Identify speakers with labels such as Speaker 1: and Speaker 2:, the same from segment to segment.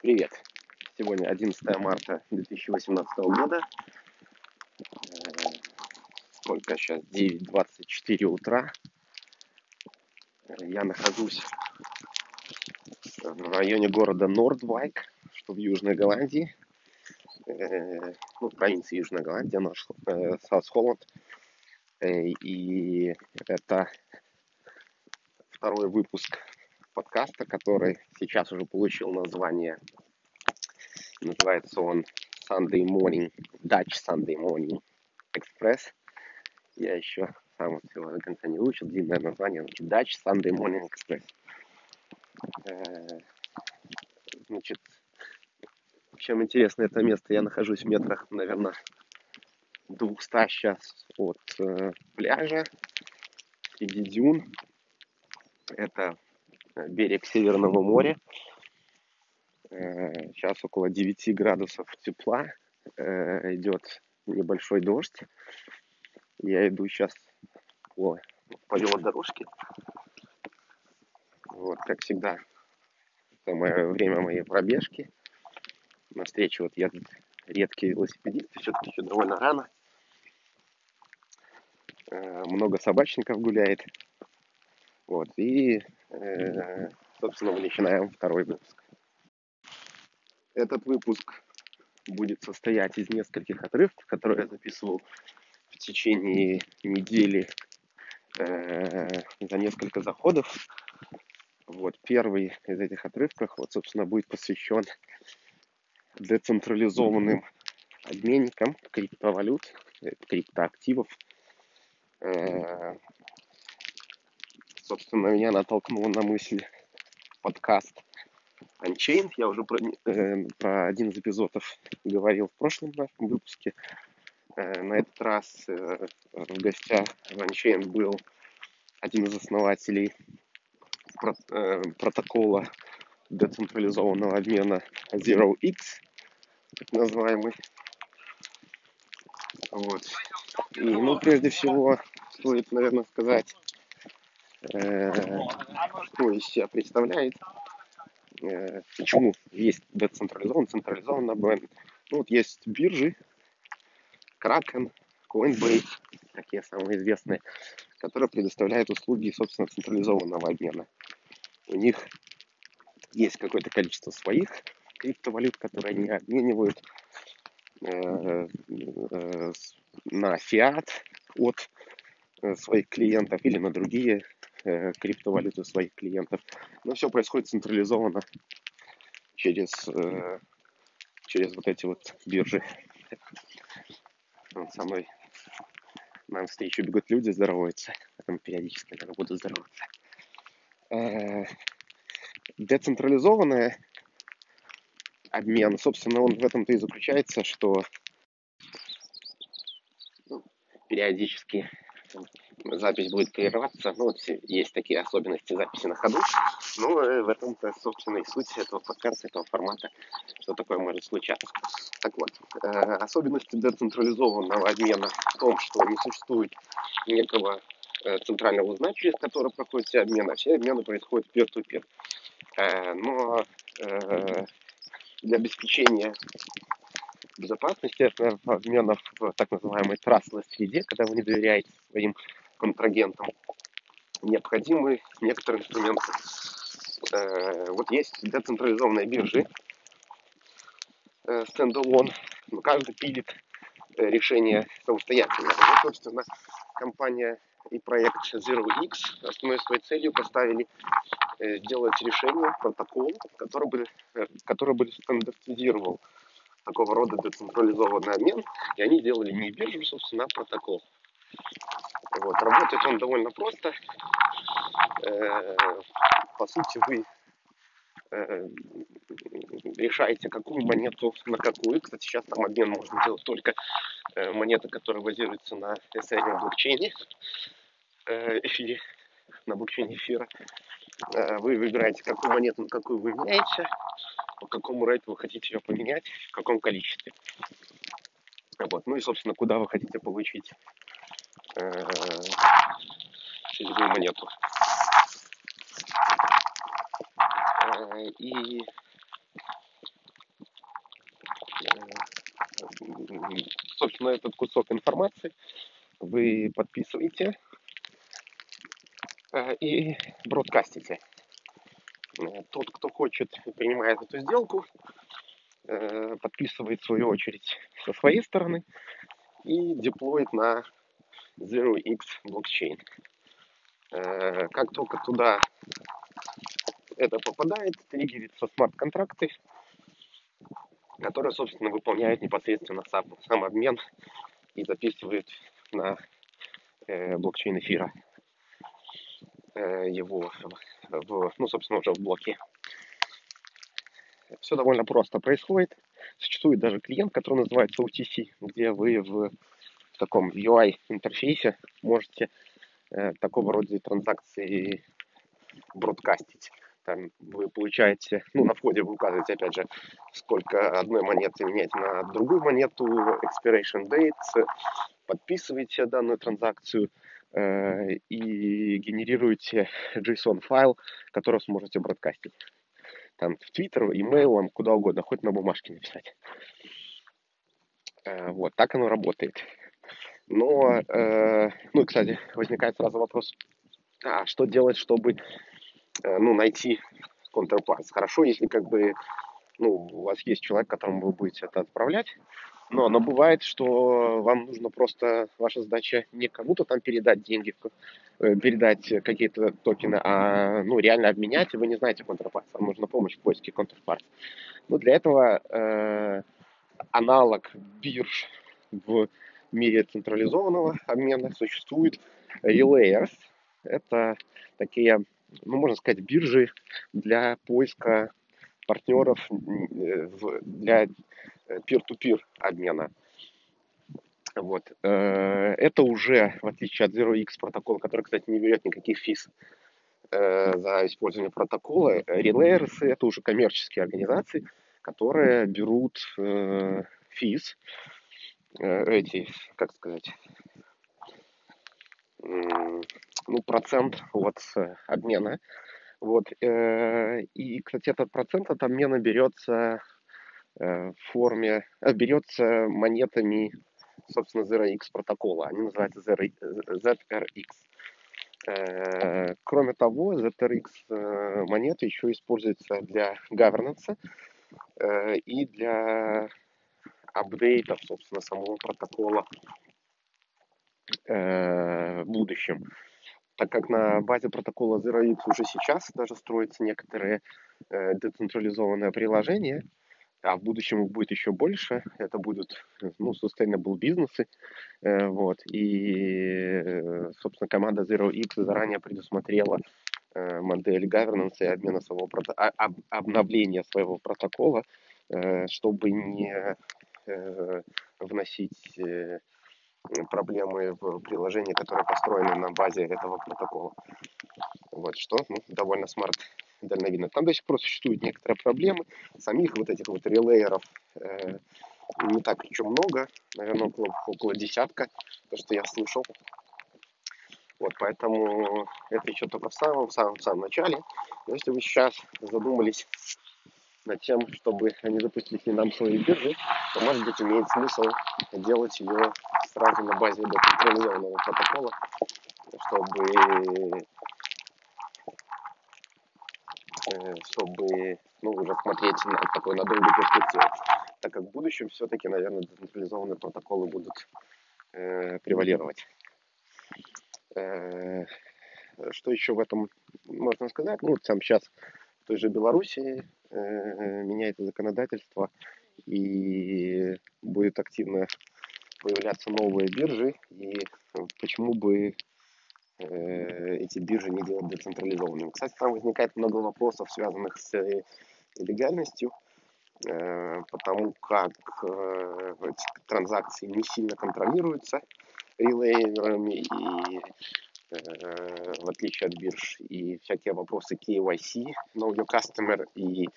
Speaker 1: Привет! Сегодня 11 марта 2018 года. Сколько сейчас? 9.24 утра. Э, Я нахожусь в районе города Нордвайк, что в Южной Голландии. Э, Ну, в провинции Южная Голландия, наш Саус Холланд. Э, И это второй выпуск подкаста, который сейчас уже получил название. Называется он Sunday Morning, Dutch Sunday Morning Express. Я еще сам всего до конца не выучил. Длинное название. Dutch Sunday Morning Express. Э, Значит, чем интересно это место, я нахожусь в метрах, наверное, 200 сейчас от э, пляжа среди дюн. Это берег Северного моря. Э, Сейчас около 9 градусов тепла. Э, Идет небольшой дождь. Я иду сейчас по, по велодорожке. Вот, как всегда, самое время моей пробежки. На встречу вот едут редкие велосипедисты, все-таки еще довольно рано. Э, Много собачников гуляет. Вот, и, собственно, мы начинаем второй выпуск. Этот выпуск будет состоять из нескольких отрывков, которые я записывал в течение недели э, за несколько заходов. Вот первый из этих отрывков, вот, собственно, будет посвящен децентрализованным обменникам криптовалют, э, криптоактивов. Э, собственно, меня натолкнул на мысль подкаст Unchained. Я уже про, э, про один из эпизодов говорил в прошлом нашем выпуске. Э, на этот раз э, в гостях в Unchained был один из основателей про- э, протокола децентрализованного обмена ZeroX, так называемый. Вот. И, ну, прежде всего, стоит, наверное, сказать, что из себя представляет, э, почему есть децентрализованный, централизованный обмен. Ну, вот есть биржи, Kraken, Coinbase, такие самые известные, которые предоставляют услуги, собственно, централизованного обмена. У них есть какое-то количество своих криптовалют, которые они обменивают э, э, на фиат от э, своих клиентов или на другие э, криптовалюты своих клиентов. Но все происходит централизованно через, э, через вот эти вот биржи. Вот со мной на встречу бегут люди, здороваются. Поэтому периодически, наверное, буду здороваться. Э, Децентрализованный обмен, собственно, он в этом-то и заключается, что ну, периодически запись будет прерываться. Ну, вот есть такие особенности записи на ходу. Ну, э, в этом-то, собственно, и суть этого подкаста, этого формата, что такое может случаться. Так вот, э, особенности децентрализованного обмена в том, что не существует некого э, центрального узла, через который проходит все обмены, а все обмены происходят peer-to-peer. Но для обеспечения безопасности обмена в так называемой trustless среде, когда вы не доверяете своим контрагентам, необходимы некоторые инструменты. Э, Вот есть децентрализованные биржи, э, стендалон, но каждый пилит э, решение самостоятельно. Вот, собственно, компания и проект ZeroX основной своей целью поставили э, делать решение, протокол, который бы, э, который бы стандартизировал такого рода децентрализованный обмен, и они делали не биржу, собственно, а протокол. Вот. Работает он довольно просто. Э, По сути, вы э, решаете, какую монету на какую. Кстати, сейчас там обмен можно делать только э, монеты, которые базируются на Ethereum блокчейне, эфире, на блокчейне эфира. Вы выбираете, какую монету на какую вы меняете, по какому рейту вы хотите ее поменять, в каком количестве. Вот. Ну и, собственно, куда вы хотите получить э, целевую монету. Э, И собственно, этот кусок информации вы подписываете и бродкастите. Тот, кто хочет, принимает эту сделку, подписывает в свою очередь со своей стороны и деплоит на ZeroX блокчейн. Как только туда это попадает, триггерится смарт-контракты, которые, собственно, выполняют непосредственно сам, сам обмен и записывают на э, блокчейн эфира э, его в, ну, собственно, уже в блоке. Все довольно просто происходит. Существует даже клиент, который называется OTC, где вы в, в таком UI интерфейсе можете э, такого рода транзакции бродкастить там вы получаете, ну, на входе вы указываете, опять же, сколько одной монеты меняете на другую монету, expiration date, подписываете данную транзакцию э, и генерируете JSON-файл, который сможете бродкастить. Там в Twitter, имейлом, куда угодно, хоть на бумажке написать. Э, вот, так оно работает. Но, э, ну, кстати, возникает сразу вопрос, а что делать, чтобы Э, ну, найти counterparts. Хорошо, если как бы, ну, у вас есть человек, которому вы будете это отправлять, но, но бывает, что вам нужно просто, ваша задача не кому-то там передать деньги, э, передать какие-то токены, а ну, реально обменять, и вы не знаете контрапарт. Вам нужна помощь в поиске контрапарт. Ну, для этого э, аналог бирж в мире централизованного обмена существует Relayers. Это такие ну, можно сказать, биржи для поиска партнеров для э, peer-to-peer обмена. Вот. Э, это уже, в отличие от Zero X протокола, который, кстати, не берет никаких физ э, за использование протокола, Relayers — это уже коммерческие организации, которые берут физ, эти, как сказать, ну, процент от э, обмена. Вот. Э, и, кстати, этот процент от обмена берется э, в форме, берется монетами, собственно, ZRX протокола. Они называются ZRX. Кроме того, ZRX монеты еще используются для governance и для апдейтов, собственно, самого протокола в будущем так как на базе протокола ZeroX уже сейчас даже строятся некоторые э, децентрализованные приложения, а в будущем их будет еще больше. Это будут ну, sustainable бизнесы. Э, вот. И, э, собственно, команда ZeroX заранее предусмотрела э, модель governance и обмена своего прото... а, об, обновления своего протокола, э, чтобы не э, вносить э, проблемы в приложении, которое построено на базе этого протокола. Вот что ну, довольно смарт дальновидно. Там до сих пор существуют некоторые проблемы. Самих вот этих вот релейеров э, не так еще много, наверное, около, около десятка, то, что я слышал. Вот, поэтому это еще только в самом-самом-самом начале. Но если вы сейчас задумались над тем, чтобы они запустили не нам свои биржи, то, может быть, имеет смысл делать ее сразу на базе децентрализованного протокола, чтобы э, чтобы ну, уже смотреть на такой на долгую перспективу. Так как в будущем все-таки, наверное, децентрализованные протоколы будут э, превалировать. Э, что еще в этом можно сказать? Ну, там сейчас в той же Белоруссии меняется законодательство и будет активно появляться новые биржи, и почему бы э, эти биржи не делать децентрализованными. Кстати, там возникает много вопросов, связанных с э, легальностью, э, потому как э, эти транзакции не сильно контролируются релейверами и э, в отличие от бирж, и всякие вопросы KYC, Know Your Customer и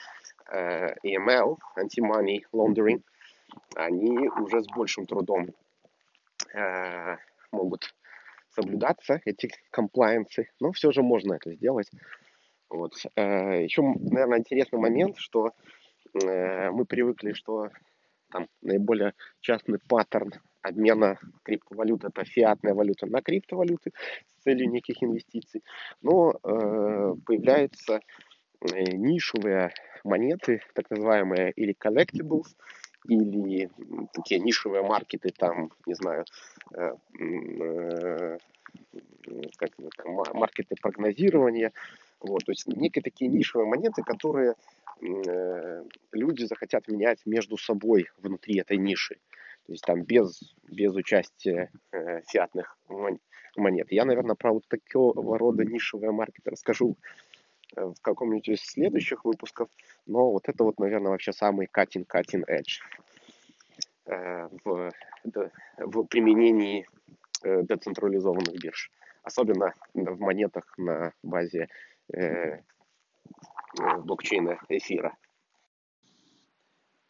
Speaker 1: э, AML, Anti-Money Laundering, они уже с большим трудом э, могут соблюдаться, эти комплайенсы, но все же можно это сделать. Вот. Э, еще, наверное, интересный момент, что э, мы привыкли, что там наиболее частный паттерн обмена криптовалют это фиатная валюта на криптовалюты с целью неких инвестиций. Но э, появляются э, нишевые монеты, так называемые или collectibles, или такие нишевые маркеты, там, не знаю, э, э, как маркеты прогнозирования, вот, то есть некие такие нишевые монеты, которые э, люди захотят менять между собой внутри этой ниши. То есть там без, без участия э, фиатных монет. Я, наверное, про вот такого рода нишевые маркеты расскажу э, в каком-нибудь из следующих выпусков. Но вот это вот, наверное, вообще самый cutting-cutting edge э, в, в применении э, децентрализованных бирж. Особенно в монетах на базе э, блокчейна эфира.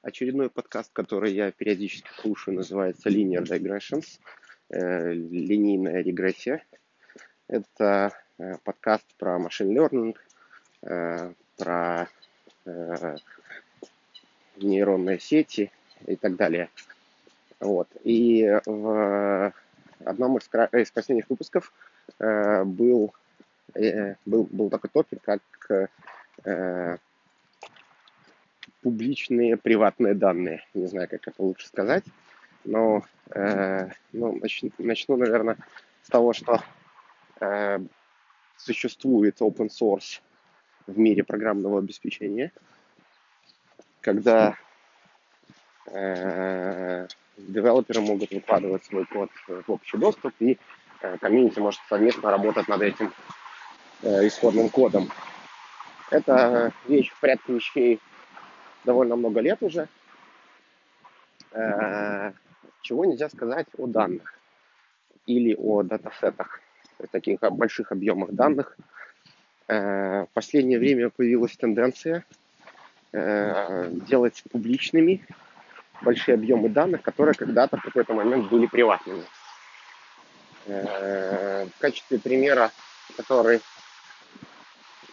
Speaker 1: Очередной подкаст, который я периодически слушаю, называется Linear Digressions, э, линейная регрессия. Это э, подкаст про машин learning, э, про э, нейронные сети и так далее. Вот. И в одном из, из последних выпусков э, был, э, был, был такой топик, как э, публичные приватные данные. Не знаю, как это лучше сказать. Но э, ну, начну, начну, наверное, с того, что э, существует open source в мире программного обеспечения, когда э, девелоперы могут выкладывать свой код в общий доступ, и э, комьюнити может совместно работать над этим э, исходным кодом. Это вещь в порядке вещей довольно много лет уже. Э, чего нельзя сказать о данных или о датасетах, таких больших объемах данных. Э, в последнее время появилась тенденция э, делать публичными большие объемы данных, которые когда-то в какой-то момент были приватными. В качестве примера, который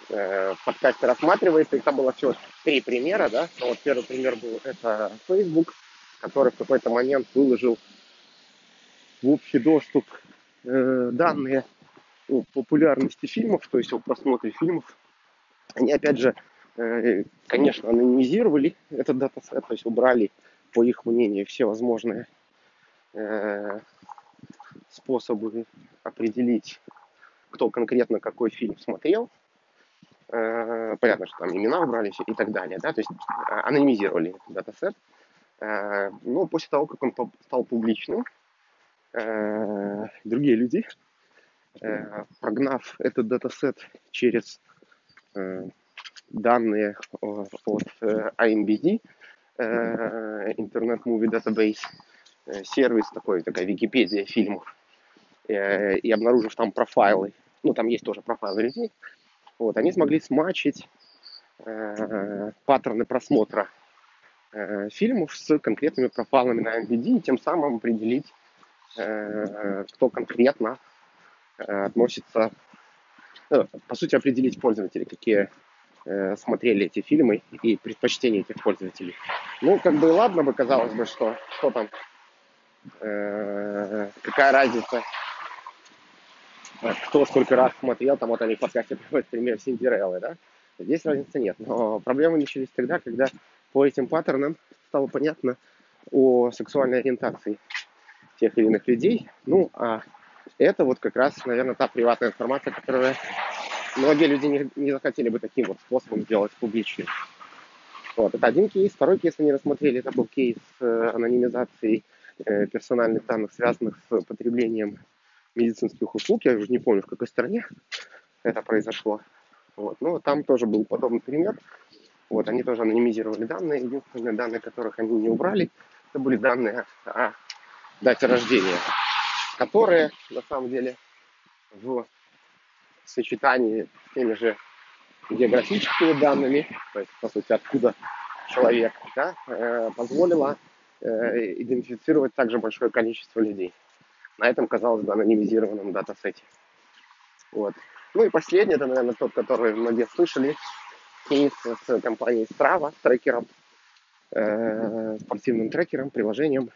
Speaker 1: в подкасте рассматривается, это было всего три примера, да. Ну, вот первый пример был это Facebook, который в какой-то момент выложил в общий доступ э, данные о популярности фильмов, то есть о просмотре фильмов. Они, опять же, э, конечно, анонимизировали этот датасет, то есть убрали, по их мнению, все возможные э, способы определить, кто конкретно какой фильм смотрел. Э, понятно, что там имена убрали и так далее, да, то есть э, анонимизировали датасет. Э, но после того, как он стал публичным, другие люди, прогнав этот датасет через данные от IMBD, Internet Movie Database, сервис такой, такая Википедия фильмов, и обнаружив там профайлы, ну там есть тоже профайлы людей, вот, они смогли смачить э, паттерны просмотра э, фильмов с конкретными профайлами на NVD и тем самым определить, э, кто конкретно э, относится, э, по сути, определить пользователей, какие э, смотрели эти фильмы и предпочтения этих пользователей. Ну, как бы ладно бы казалось бы, что, что там, э, какая разница, кто сколько раз смотрел, там вот они в подкасте приводят пример Синдереллы, да, здесь разницы нет. Но проблемы начались тогда, когда по этим паттернам стало понятно о сексуальной ориентации тех или иных людей. Ну, а это вот как раз, наверное, та приватная информация, которую многие люди не, не захотели бы таким вот способом сделать публичным. Вот, это один кейс. Второй кейс они рассмотрели, это был кейс э, анонимизации э, персональных данных, связанных с потреблением медицинских услуг. Я уже не помню, в какой стране это произошло. Вот. Но там тоже был подобный пример. Вот, они тоже анонимизировали данные. Единственные данные, которых они не убрали, это были данные о дате рождения, которые на самом деле в сочетании с теми же географическими данными, то есть, по сути, откуда человек, да, э, позволило э, идентифицировать также большое количество людей на этом, казалось бы, анонимизированном датасете. Вот. Ну и последний, это, наверное, тот, который многие слышали, кейс с компанией Strava, с трекером. э, спортивным трекером, приложением,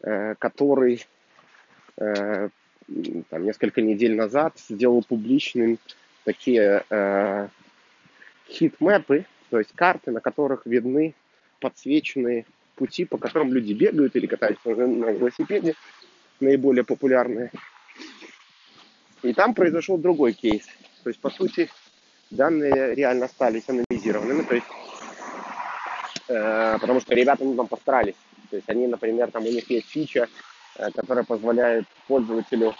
Speaker 1: э, который э, там, несколько недель назад сделал публичным такие э, хит-мэпы, то есть карты, на которых видны подсвеченные пути, по которым люди бегают или катаются на велосипеде, наиболее популярные. И там произошел другой кейс. То есть, по сути, данные реально остались анализированными. То есть, э, потому что ребята ну, там постарались. То есть они, например, там у них есть фича, э, которая позволяет пользователю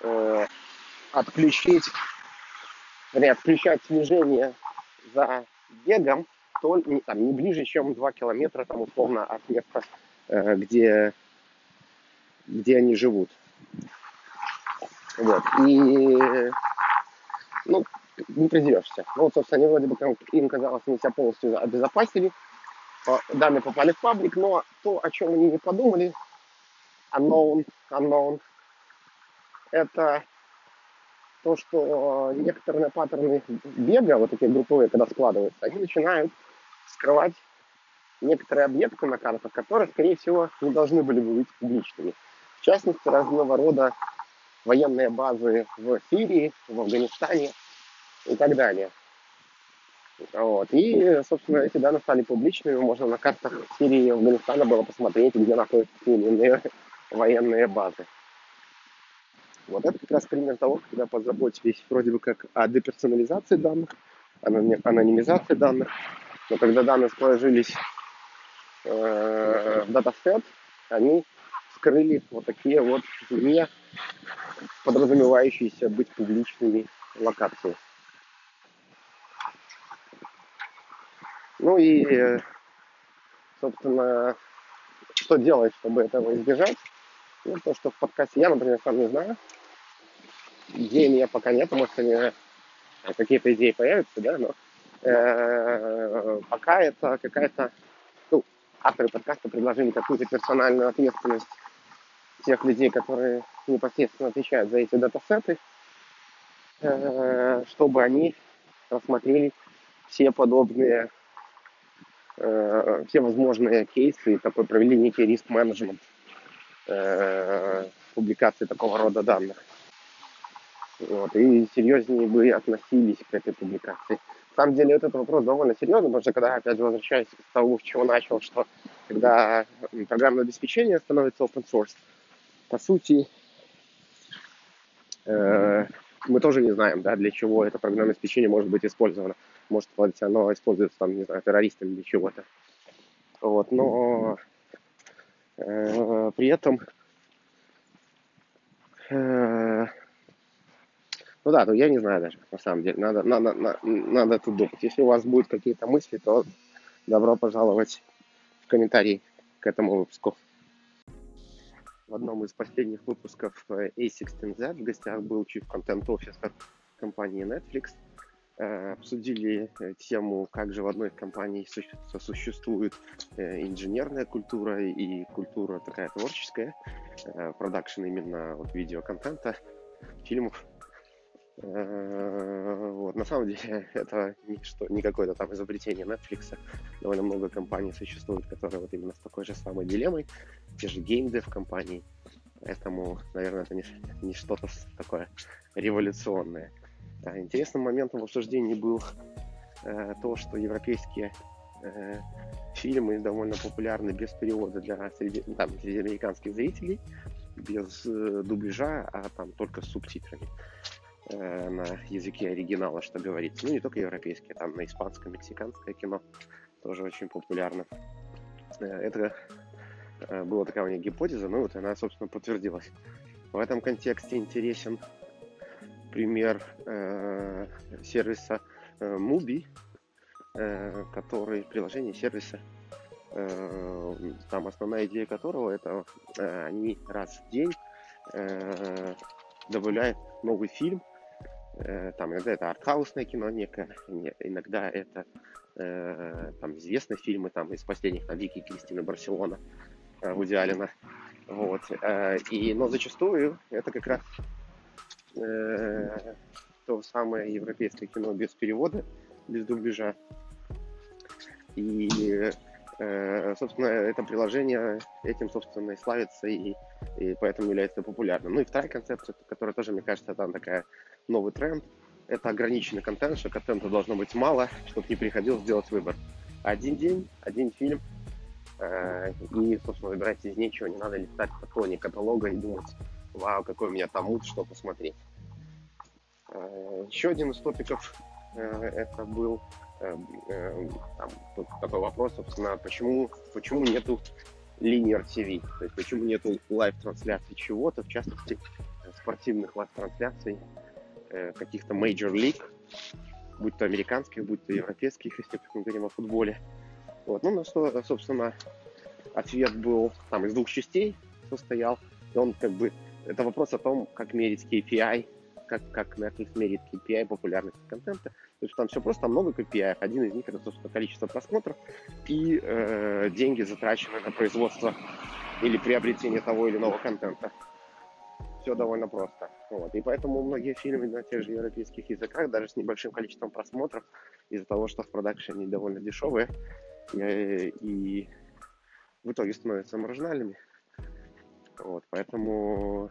Speaker 1: э, отключить, вернее, отключать снижение за бегом то, не, там, не ближе, чем 2 километра там, условно от места, э, где, где они живут. Вот. И, ну, не придерешься. Ну, вот, собственно, они вроде бы, им казалось, они себя полностью обезопасили, данные попали в паблик, но то, о чем они не подумали, unknown, unknown, это то, что некоторые паттерны бега, вот такие групповые, когда складываются, они начинают скрывать некоторые объекты на картах, которые, скорее всего, не должны были бы быть публичными. В частности, разного рода военные базы в Сирии, в Афганистане и так далее. Вот. И, собственно, эти данные стали публичными. Можно на картах Сирии и Афганистана было посмотреть, где находятся те или иные военные базы. Вот это как раз пример того, когда позаботились вроде бы как о деперсонализации данных, анонимизации данных, но когда данные сложились э, в датасет, они скрыли вот такие вот не подразумевающиеся быть публичными локации. Ну и, собственно, что делать, чтобы этого избежать? Ну, то, что в подкасте я, например, сам не знаю. Идеи у меня пока нет, может, они какие-то идеи появятся, да, но э, пока это какая-то, ну, авторы подкаста предложили какую-то персональную ответственность тех людей, которые непосредственно отвечают за эти датасеты, э, чтобы они рассмотрели все подобные, э, все возможные кейсы и такой провели некий риск-менеджмент э, публикации такого рода данных. Вот, и серьезнее бы относились к этой публикации. На самом деле этот вопрос довольно серьезный, потому что когда, опять же, возвращаюсь к тому, с чего начал, что когда программное обеспечение становится open source, по сути, э, мы тоже не знаем, да, для чего это программное обеспечение может быть использовано. Может оно используется, там, не знаю, террористами для чего-то. Вот, но э, при этом э, ну да, то я не знаю даже, на самом деле. Надо, надо, надо, надо тут думать. Если у вас будут какие-то мысли, то добро пожаловать в комментарии к этому выпуску. В одном из последних выпусков A16Z в гостях был Chief Content Officer компании Netflix. Э, обсудили э, тему, как же в одной компании существует э, инженерная культура и культура такая творческая, продакшн именно вот видеоконтента, фильмов. Вот. На самом деле это не, что, не какое-то там изобретение Netflix. Довольно много компаний существует, которые вот именно с такой же самой дилеммой. Те же геймдев компании. Поэтому, наверное, это не, не что-то такое революционное. Интересным моментом в обсуждении был э, то, что европейские э, фильмы довольно популярны без перевода для среди, там, среди американских зрителей, без э, дубляжа, а там только с субтитрами. Э, на языке оригинала, что говорится. Ну, не только европейские, там на испанском, мексиканское кино тоже очень популярно. Э, это э, была такая у меня гипотеза, ну вот она, собственно, подтвердилась. В этом контексте интересен пример э, сервиса э, Mubi, э, который приложение сервиса, э, там основная идея которого это э, они раз в день э, добавляют новый фильм там иногда это артхаусное кино некое, иногда это э, там известные фильмы там из последних там Вики Кристины Барселона э, Вуди Алина. Вот. Э, и, но зачастую это как раз э, то самое европейское кино без перевода, без дубляжа. И, э, собственно, это приложение этим, собственно, и славится, и, и поэтому является популярным. Ну и вторая концепция, которая тоже, мне кажется, там такая новый тренд, это ограниченный контент, что контента должно быть мало, чтобы не приходилось делать выбор. Один день, один фильм, э, и, собственно, выбирать из ничего, не надо листать по тоне каталога и думать, вау, какой у меня там мут, что посмотреть. Э, еще один из топиков э, это был э, там, такой вопрос, собственно, почему, почему нету linear TV, то есть почему нету live-трансляции чего-то, в частности, спортивных live-трансляций каких-то major league, будь то американских, будь то европейских, если мы говорим о футболе. Вот. Ну, на что, собственно, ответ был там из двух частей состоял, и он как бы, это вопрос о том, как мерить KPI как, как Netflix мерит KPI популярности контента. То есть там все просто, там много KPI. Один из них это, собственно, количество просмотров и э, деньги, затраченные на производство или приобретение того или иного контента. Все довольно просто. Вот. И поэтому многие фильмы на тех же европейских языках, даже с небольшим количеством просмотров, из-за того, что в продакшене довольно дешевые, и, э, и в итоге становятся маржинальными. Вот, поэтому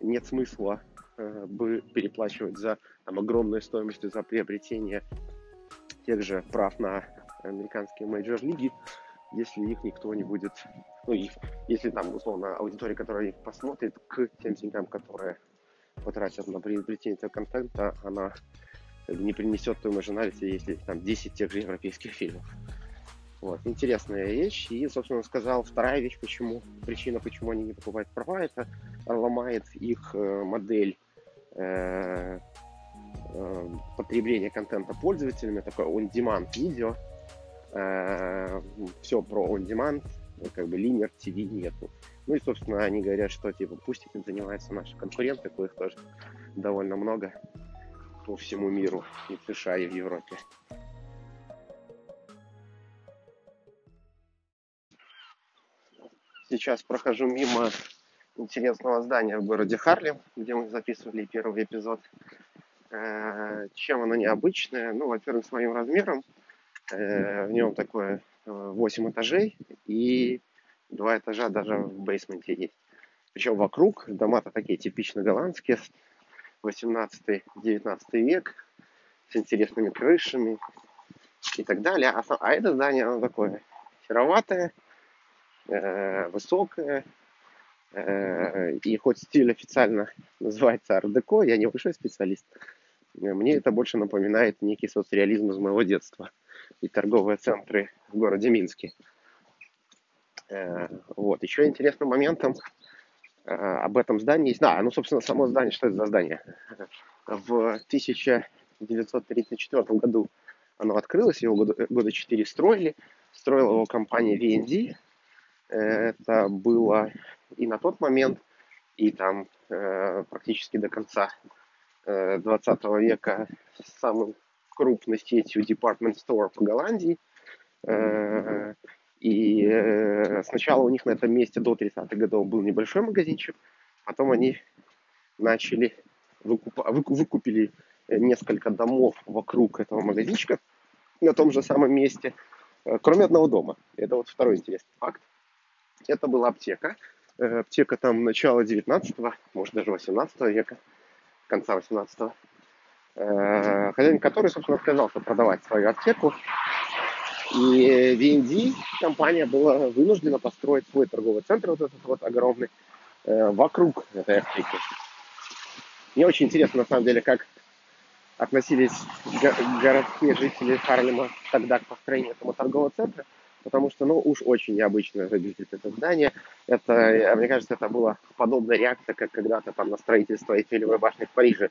Speaker 1: нет смысла бы переплачивать за там, огромные стоимости за приобретение тех же прав на американские мейджор-лиги, если их никто не будет, ну, их, если там, условно, аудитория, которая их посмотрит, к тем деньгам, которые потратят на приобретение этого контента, она не принесет той маржинальности, если там 10 тех же европейских фильмов. Вот, интересная вещь. И, собственно, сказал, вторая вещь, почему, причина, почему они не покупают права, это ломает их э, модель Э, э, потребление контента пользователями, такое on-demand видео, э, все про on-demand, как бы linear TV нету. Ну и, собственно, они говорят, что типа пусть этим занимаются наши конкуренты, коих тоже довольно много по всему миру, и в США, и в Европе. Сейчас прохожу мимо интересного здания в городе Харлем, где мы записывали первый эпизод. Э, чем оно необычное? Ну, во-первых, своим размером. Э, в нем такое 8 э, этажей и два этажа даже в бейсменте есть. Причем вокруг дома-то такие типично голландские, 18-19 век, с интересными крышами и так далее. А, а это здание, оно такое сероватое, высокое, и хоть стиль официально называется ар-деко, я небольшой специалист, мне это больше напоминает некий соцреализм из моего детства и торговые центры в городе Минске. Э, вот. Еще интересным моментом э, об этом здании есть... Да, ну, собственно, само здание, что это за здание? В 1934 году оно открылось, его года, года 4 строили. Строила его компания VND. Это было и на тот момент, и там э, практически до конца э, 20 века самым крупной сетью department store в Голландии. Э, и э, сначала у них на этом месте до 30-х годов был небольшой магазинчик, потом они начали выкуп, выкупили несколько домов вокруг этого магазинчика на том же самом месте, э, кроме одного дома. Это вот второй интересный факт. Это была аптека, аптека там начала 19-го, может даже 18 века, конца 18-го, э, хозяин который, собственно, отказался продавать свою аптеку. И V&D компания была вынуждена построить свой торговый центр, вот этот вот огромный, э, вокруг этой аптеки. Мне очень интересно, на самом деле, как относились городские жители Харлема тогда к построению этого торгового центра потому что, ну, уж очень необычно выглядит это здание. Это, мне кажется, это была подобная реакция, как когда-то там на строительство Эйфелевой башни в Париже,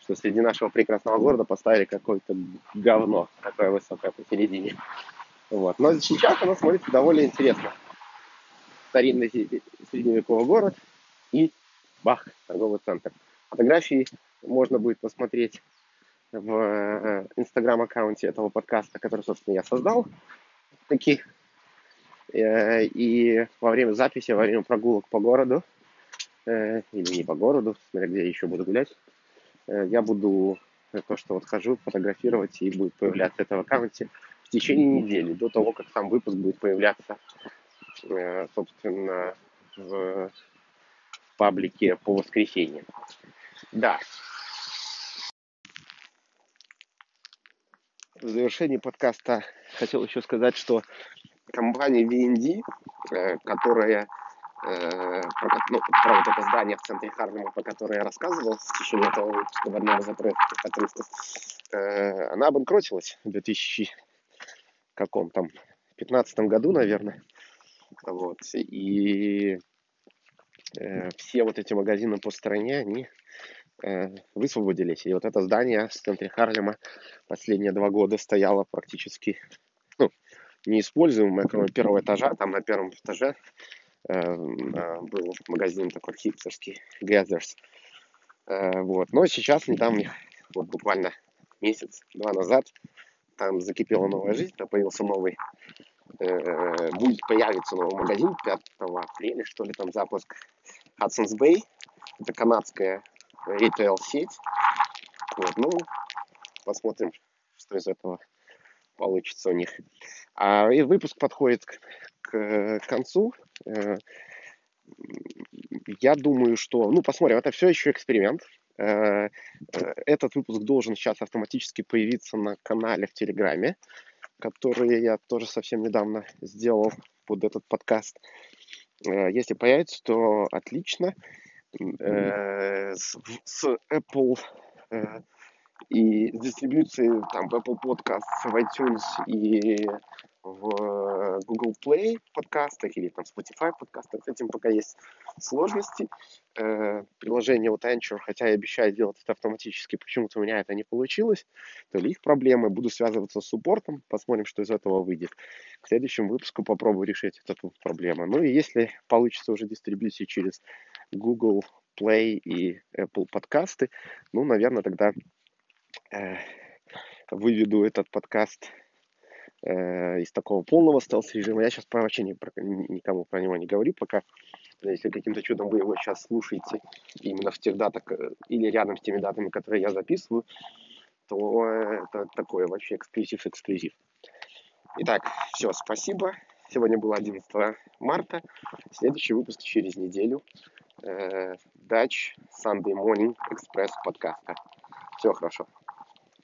Speaker 1: что среди нашего прекрасного города поставили какое-то говно такое высокое посередине. Вот. Но сейчас оно смотрится довольно интересно. Старинный средневековый город и бах, торговый центр. Фотографии можно будет посмотреть в э, инстаграм-аккаунте этого подкаста, который, собственно, я создал. Таких Э, и во время записи, во время прогулок по городу, э, или не по городу, смотря где я еще буду гулять, э, я буду то, что вот хожу, фотографировать, и будет появляться это в аккаунте в течение недели, до того, как сам выпуск будет появляться, собственно, в паблике по воскресеньям. Да. В завершении подкаста хотел еще сказать, что компания VND, э, которая э, про, ну, про вот это здание в центре Харлема, по которой я рассказывал в течение этого выпуска в одном из отрывков, э, она обанкротилась в 2000 каком там, 15 году, наверное. Вот. И э, все вот эти магазины по стране, они высвободились. И вот это здание в центре Харлема последние два года стояло практически ну, неиспользуемое, кроме первого этажа. Там на первом этаже э, э, был магазин такой хипстерский, Gathers. Э, вот. Но сейчас недавних, вот буквально месяц-два назад, там закипела новая жизнь, там появился новый, э, будет появиться новый магазин 5 апреля, что ли, там запуск Hudson's Bay, это канадская ритейл-сеть. Вот, ну, посмотрим, что из этого получится у них. А и выпуск подходит к, к концу. Э, я думаю, что, ну, посмотрим, это все еще эксперимент. Э, этот выпуск должен сейчас автоматически появиться на канале в Телеграме, который я тоже совсем недавно сделал под этот подкаст. Э, если появится, то отлично. Э, с Apple и с дистрибьюцией там, в Apple Podcasts, в iTunes и в Google Play подкастах или там Spotify подкастах. С этим пока есть сложности. Э, приложение вот Anchor, хотя я обещаю делать это автоматически, почему-то у меня это не получилось. То ли их проблемы. Буду связываться с суппортом, посмотрим, что из этого выйдет. В следующем выпуске попробую решить эту проблему. Ну и если получится уже дистрибьюции через Google Play и Apple подкасты, ну, наверное, тогда э, выведу этот подкаст э, из такого полного стелс-режима. Я сейчас вообще не, про, никому про него не говорю пока. Если каким-то чудом вы его сейчас слушаете именно в тех датах э, или рядом с теми датами, которые я записываю, то это такой вообще эксклюзив-эксклюзив. Итак, все, спасибо. Сегодня было 11 марта. Следующий выпуск через неделю. Дач Sunday Morning Express подкаста. Все хорошо.